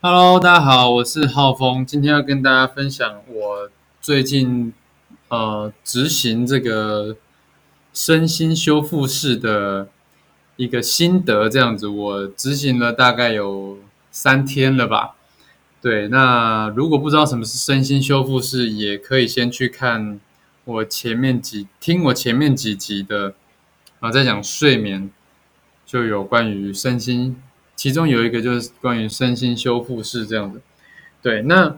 Hello，大家好，我是浩峰，今天要跟大家分享我最近呃执行这个身心修复式的一个心得，这样子，我执行了大概有三天了吧。对，那如果不知道什么是身心修复式，也可以先去看我前面几听我前面几集的啊，在讲睡眠，就有关于身心。其中有一个就是关于身心修复式这样的，对。那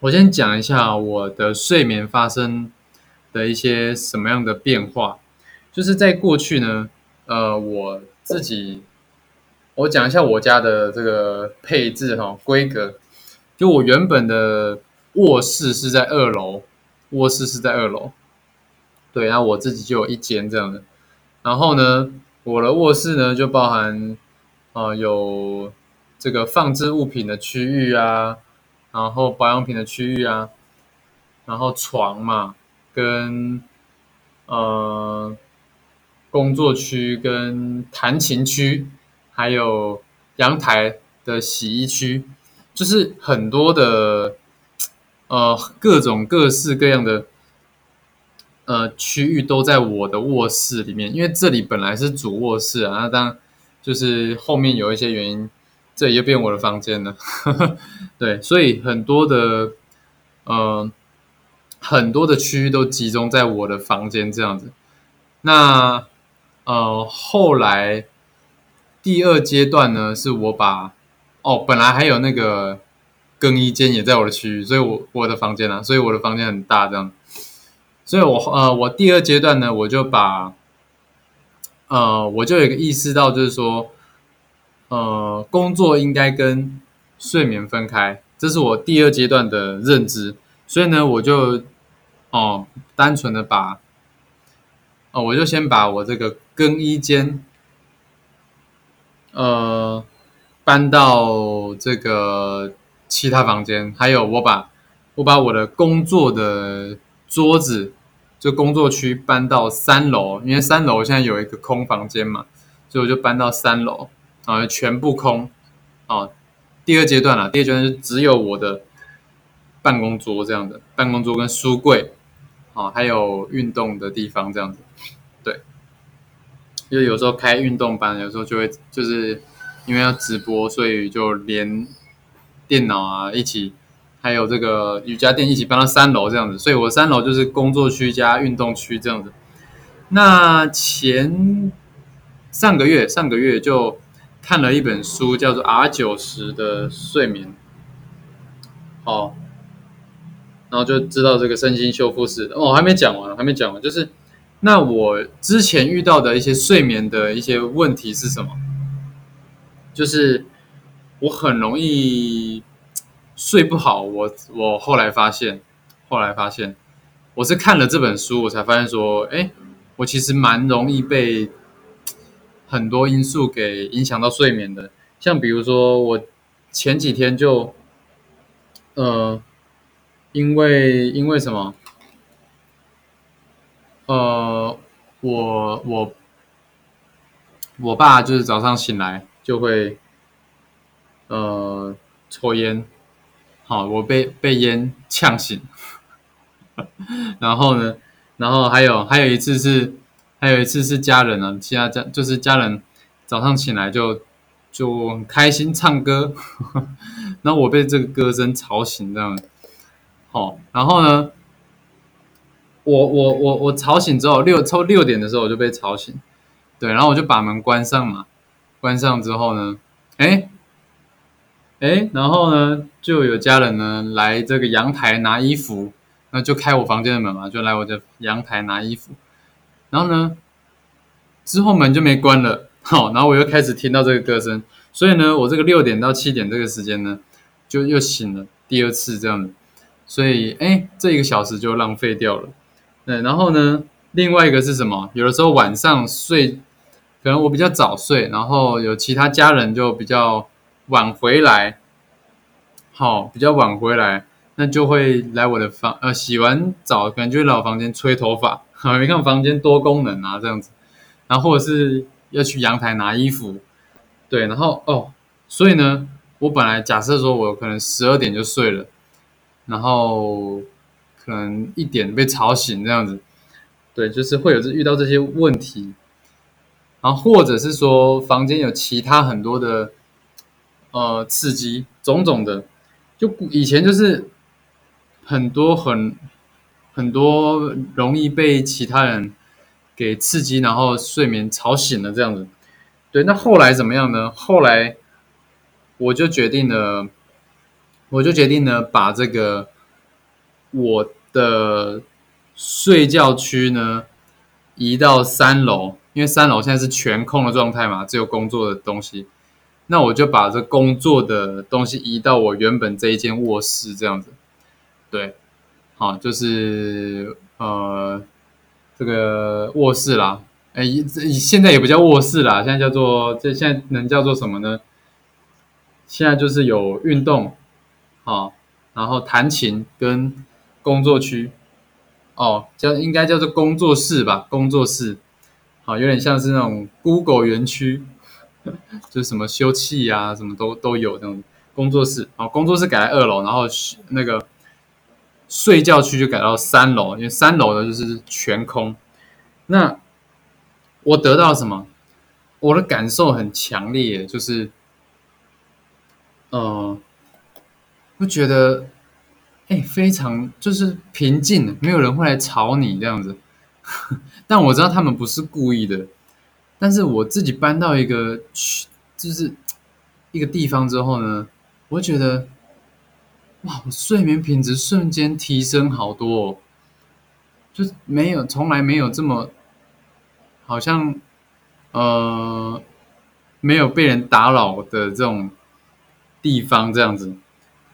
我先讲一下我的睡眠发生的一些什么样的变化，就是在过去呢，呃，我自己我讲一下我家的这个配置哈规格，就我原本的卧室是在二楼，卧室是在二楼，对，然后我自己就有一间这样的，然后呢，我的卧室呢就包含。啊，有这个放置物品的区域啊，然后保养品的区域啊，然后床嘛，跟呃工作区跟弹琴区，还有阳台的洗衣区，就是很多的呃各种各式各样的呃区域都在我的卧室里面，因为这里本来是主卧室啊，那当。就是后面有一些原因，这也变我的房间了。对，所以很多的，呃，很多的区域都集中在我的房间这样子。那呃，后来第二阶段呢，是我把哦，本来还有那个更衣间也在我的区域，所以我我的房间啊，所以我的房间很大这样。所以我呃，我第二阶段呢，我就把。呃，我就有一个意识到，就是说，呃，工作应该跟睡眠分开，这是我第二阶段的认知。所以呢，我就哦，单纯的把，哦，我就先把我这个更衣间，呃，搬到这个其他房间，还有我把我把我的工作的桌子。就工作区搬到三楼，因为三楼现在有一个空房间嘛，所以我就搬到三楼啊，全部空啊。第二阶段了，第二阶段是只有我的办公桌这样的，办公桌跟书柜啊，还有运动的地方这样子。对，因为有时候开运动班，有时候就会就是因为要直播，所以就连电脑啊一起。还有这个瑜伽垫一起搬到三楼这样子，所以我三楼就是工作区加运动区这样子。那前上个月上个月就看了一本书，叫做 R 九十的睡眠，哦，然后就知道这个身心修复式哦，还没讲完，还没讲完，就是那我之前遇到的一些睡眠的一些问题是什么？就是我很容易。睡不好，我我后来发现，后来发现，我是看了这本书，我才发现说，哎，我其实蛮容易被很多因素给影响到睡眠的。像比如说，我前几天就，呃，因为因为什么？呃，我我我爸就是早上醒来就会，呃，抽烟。好，我被被烟呛醒，然后呢，然后还有还有一次是，还有一次是家人啊，其他家就是家人早上起来就就很开心唱歌，然后我被这个歌声吵醒这样，好，然后呢，我我我我吵醒之后六抽六点的时候我就被吵醒，对，然后我就把门关上嘛，关上之后呢，哎。哎，然后呢，就有家人呢来这个阳台拿衣服，那就开我房间的门嘛，就来我的阳台拿衣服。然后呢，之后门就没关了，好，然后我又开始听到这个歌声，所以呢，我这个六点到七点这个时间呢，就又醒了第二次这样子，所以哎，这一个小时就浪费掉了。对，然后呢，另外一个是什么？有的时候晚上睡，可能我比较早睡，然后有其他家人就比较。晚回来，好，比较晚回来，那就会来我的房，呃，洗完澡可能就会来我房间吹头发，好，你看房间多功能啊，这样子，然后或者是要去阳台拿衣服，对，然后哦，所以呢，我本来假设说我可能十二点就睡了，然后可能一点被吵醒这样子，对，就是会有这遇到这些问题，然后或者是说房间有其他很多的呃刺激，种种的，就以前就是很多很很多容易被其他人给刺激，然后睡眠吵醒了这样子。对，那后来怎么样呢？后来我就决定了，我就决定了把这个我的睡觉区呢移到三楼，因为三楼现在是全空的状态嘛，只有工作的东西。那我就把这工作的东西移到我原本这一间卧室，这样子。对，好，就是呃这个卧室啦。哎，现在也不叫卧室啦，现在叫做这现在能叫做什么呢？现在就是有运动，好，然后弹琴跟工作区，哦，叫应该叫做工作室吧，工作室，好，有点像是那种 Google 园区，就是什么休憩啊，什么都都有这种工作室，好，工作室改在二楼，然后那个睡觉区就改到三楼，因为三楼的就是全空，那。我得到什么？我的感受很强烈，就是，呃，我觉得，哎，非常就是平静，没有人会来吵你这样子。但我知道他们不是故意的。但是我自己搬到一个就是一个地方之后呢，我觉得，哇，我睡眠品质瞬间提升好多，哦，就没有从来没有这么。好像，呃，没有被人打扰的这种地方，这样子，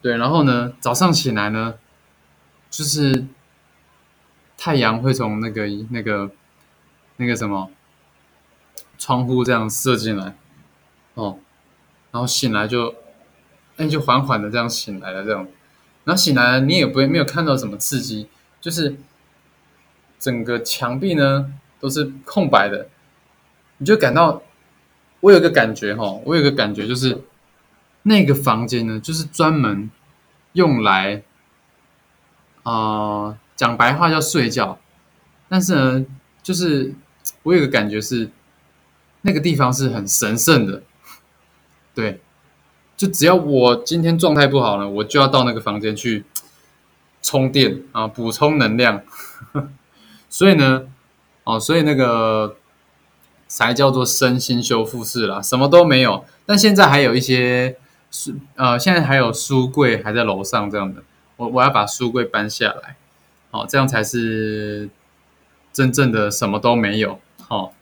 对。然后呢，早上起来呢，就是太阳会从那个那个那个什么窗户这样射进来，哦，然后醒来就，哎，就缓缓的这样醒来了，这样。然后醒来了，你也不会没有看到什么刺激，就是整个墙壁呢。都是空白的，你就感到我有个感觉哈，我有个感觉就是那个房间呢，就是专门用来啊讲白话叫睡觉，但是呢，就是我有个感觉是那个地方是很神圣的，对，就只要我今天状态不好了，我就要到那个房间去充电啊，补充能量，所以呢。哦，所以那个才叫做身心修复室啦，什么都没有。但现在还有一些书，呃，现在还有书柜还在楼上这样的。我我要把书柜搬下来，好，这样才是真正的什么都没有。好，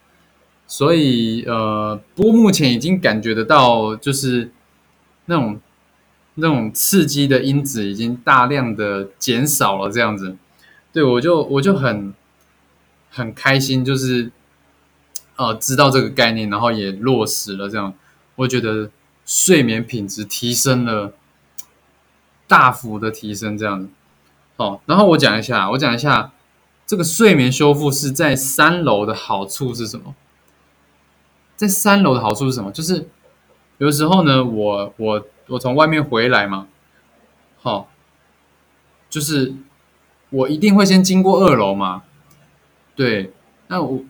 所以呃，不过目前已经感觉得到，就是那种那种刺激的因子已经大量的减少了，这样子。对我就我就很。很开心，就是呃知道这个概念，然后也落实了。这样，我觉得睡眠品质提升了，大幅的提升。这样子，好，然后我讲一下，我讲一下这个睡眠修复是在三楼的好处是什么？在三楼的好处是什么？就是有时候呢，我我我从外面回来嘛，好，就是我一定会先经过二楼嘛。对，那我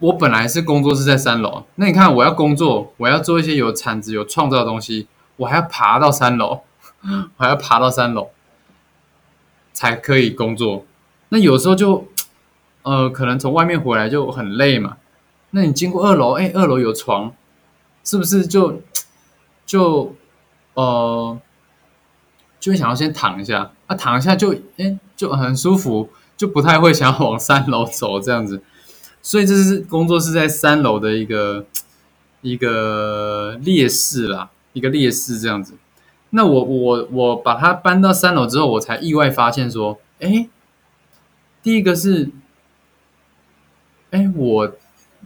我本来是工作是在三楼，那你看我要工作，我要做一些有产值、有创造的东西，我还要爬到三楼，我还要爬到三楼才可以工作。那有时候就，呃，可能从外面回来就很累嘛。那你经过二楼，哎，二楼有床，是不是就就呃就会想要先躺一下？啊，躺一下就哎就很舒服。就不太会想要往三楼走这样子，所以这是工作室在三楼的一个一个劣势啦，一个劣势这样子。那我我我把它搬到三楼之后，我才意外发现说，哎，第一个是，哎，我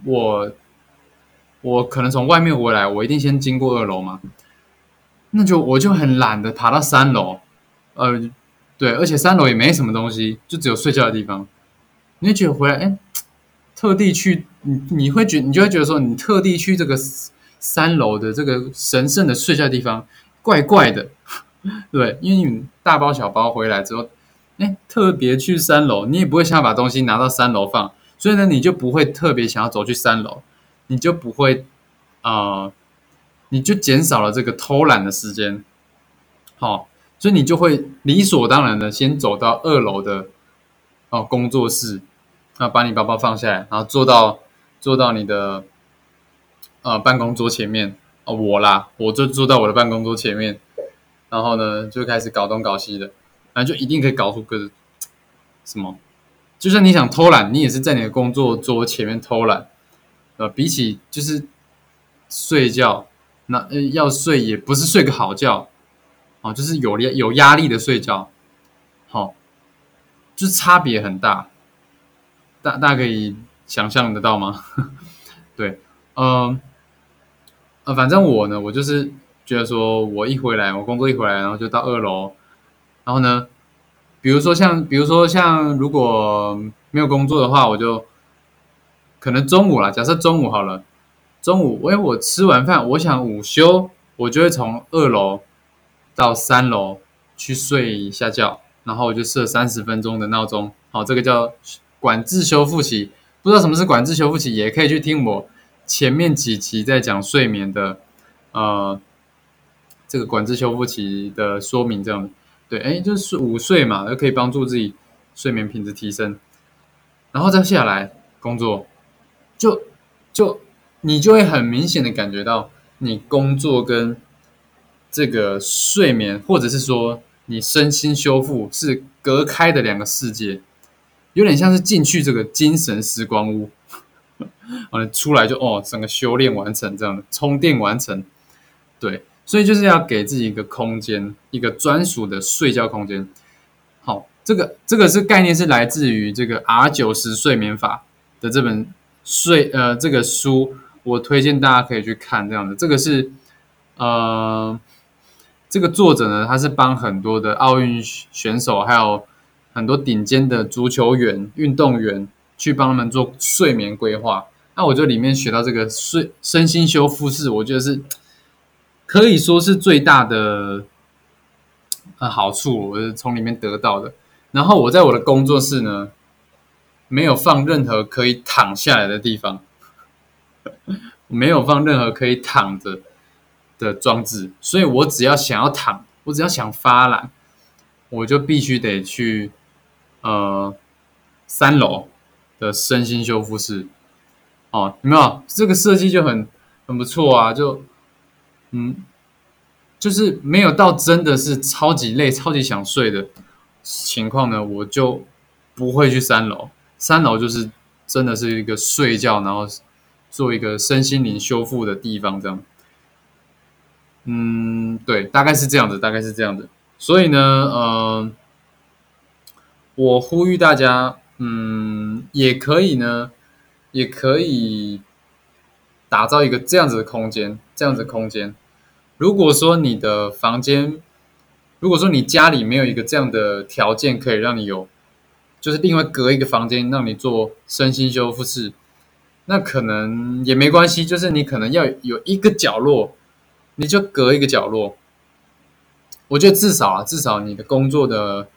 我我可能从外面回来，我一定先经过二楼嘛，那就我就很懒得爬到三楼，呃。对，而且三楼也没什么东西，就只有睡觉的地方。你会觉得回来，哎，特地去，你你会觉，你就会觉得说，你特地去这个三楼的这个神圣的睡觉地方，怪怪的，对，因为你大包小包回来之后，哎，特别去三楼，你也不会想把东西拿到三楼放，所以呢，你就不会特别想要走去三楼，你就不会啊，你就减少了这个偷懒的时间，好，所以你就会理所当然的先走到二楼的哦工作室，啊，把你包包放下来，然后坐到坐到你的呃办公桌前面。哦，我啦，我就坐到我的办公桌前面，然后呢，就开始搞东搞西的，然后就一定可以搞出个什么。就算你想偷懒，你也是在你的工作桌前面偷懒。呃，比起就是睡觉，那呃要睡也不是睡个好觉，哦，就是有压有压力的睡觉，好，就是差别很大。大大家可以想象得到吗？对，嗯。呃，反正我呢，我就是觉得说，我一回来，我工作一回来，然后就到二楼，然后呢，比如说像，比如说像，如果没有工作的话，我就可能中午了，假设中午好了，中午，因为，我吃完饭，我想午休，我就会从二楼到三楼去睡一下觉，然后我就设三十分钟的闹钟，好，这个叫管制修复期，不知道什么是管制修复期，也可以去听我。前面几集在讲睡眠的，呃，这个管制修复期的说明，这样。对，哎，就是午睡嘛，就可以帮助自己睡眠品质提升，然后再下来工作，就就你就会很明显的感觉到，你工作跟这个睡眠，或者是说你身心修复是隔开的两个世界，有点像是进去这个精神时光屋。完了出来就哦，整个修炼完成这样的充电完成，对，所以就是要给自己一个空间，一个专属的睡觉空间。好，这个这个是概念是来自于这个 R 九十睡眠法的这本睡呃这个书，我推荐大家可以去看这样的。这个是呃这个作者呢，他是帮很多的奥运选手，还有很多顶尖的足球员、运动员。去帮他们做睡眠规划，那我就里面学到这个睡身心修复室，我觉得是可以说是最大的呃好处，我是从里面得到的。然后我在我的工作室呢，没有放任何可以躺下来的地方，没有放任何可以躺着的装置，所以我只要想要躺，我只要想发懒，我就必须得去呃三楼。的身心修复室，哦，有没有这个设计就很很不错啊？就嗯，就是没有到真的是超级累、超级想睡的情况呢，我就不会去三楼。三楼就是真的是一个睡觉，然后做一个身心灵修复的地方，这样。嗯，对，大概是这样子，大概是这样子。所以呢，呃，我呼吁大家。嗯，也可以呢，也可以打造一个这样子的空间，这样子的空间。如果说你的房间，如果说你家里没有一个这样的条件，可以让你有，就是另外隔一个房间让你做身心修复室，那可能也没关系。就是你可能要有一个角落，你就隔一个角落。我觉得至少啊，至少你的工作的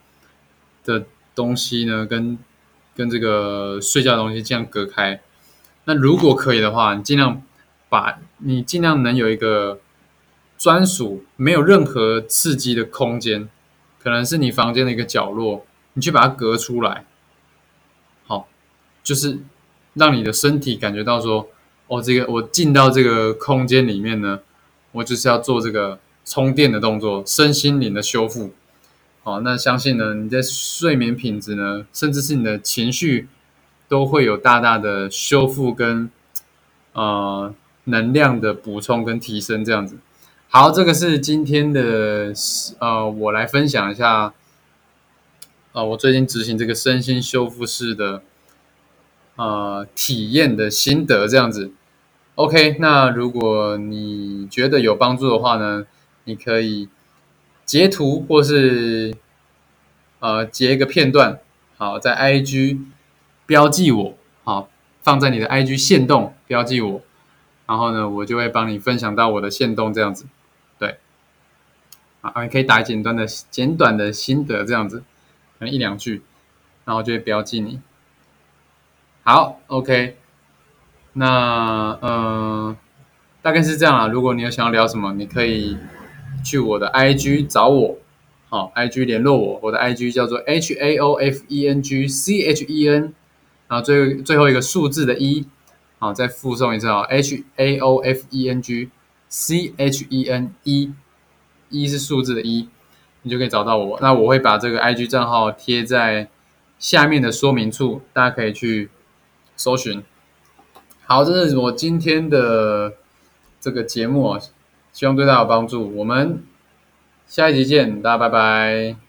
的东西呢，跟跟这个睡觉的东西这样隔开，那如果可以的话，你尽量把你尽量能有一个专属没有任何刺激的空间，可能是你房间的一个角落，你去把它隔出来，好，就是让你的身体感觉到说，哦，这个我进到这个空间里面呢，我就是要做这个充电的动作，身心灵的修复。好，那相信呢，你在睡眠品质呢，甚至是你的情绪，都会有大大的修复跟呃能量的补充跟提升，这样子。好，这个是今天的呃，我来分享一下，呃，我最近执行这个身心修复式的呃体验的心得，这样子。OK，那如果你觉得有帮助的话呢，你可以。截图或是呃截一个片段，好，在 IG 标记我，好，放在你的 IG 线动标记我，然后呢，我就会帮你分享到我的线动这样子，啊，你可以打简短的简短的心得这样子，可能一两句，然后就会标记你。好，OK，那嗯，大概是这样啊。如果你有想要聊什么，你可以去我的 IG 找我，好，IG 联络我，我的 IG 叫做 H A O F E N G C H E N，然后最最后一个数字的一，好，再附送一次啊，H A O F E N G C H E N 一，一是数字的一，你就可以找到我。那我会把这个 IG 账号贴在下面的说明处，大家可以去。搜寻，好，这是我今天的这个节目啊，希望对大家有帮助。我们下一集见，大家拜拜。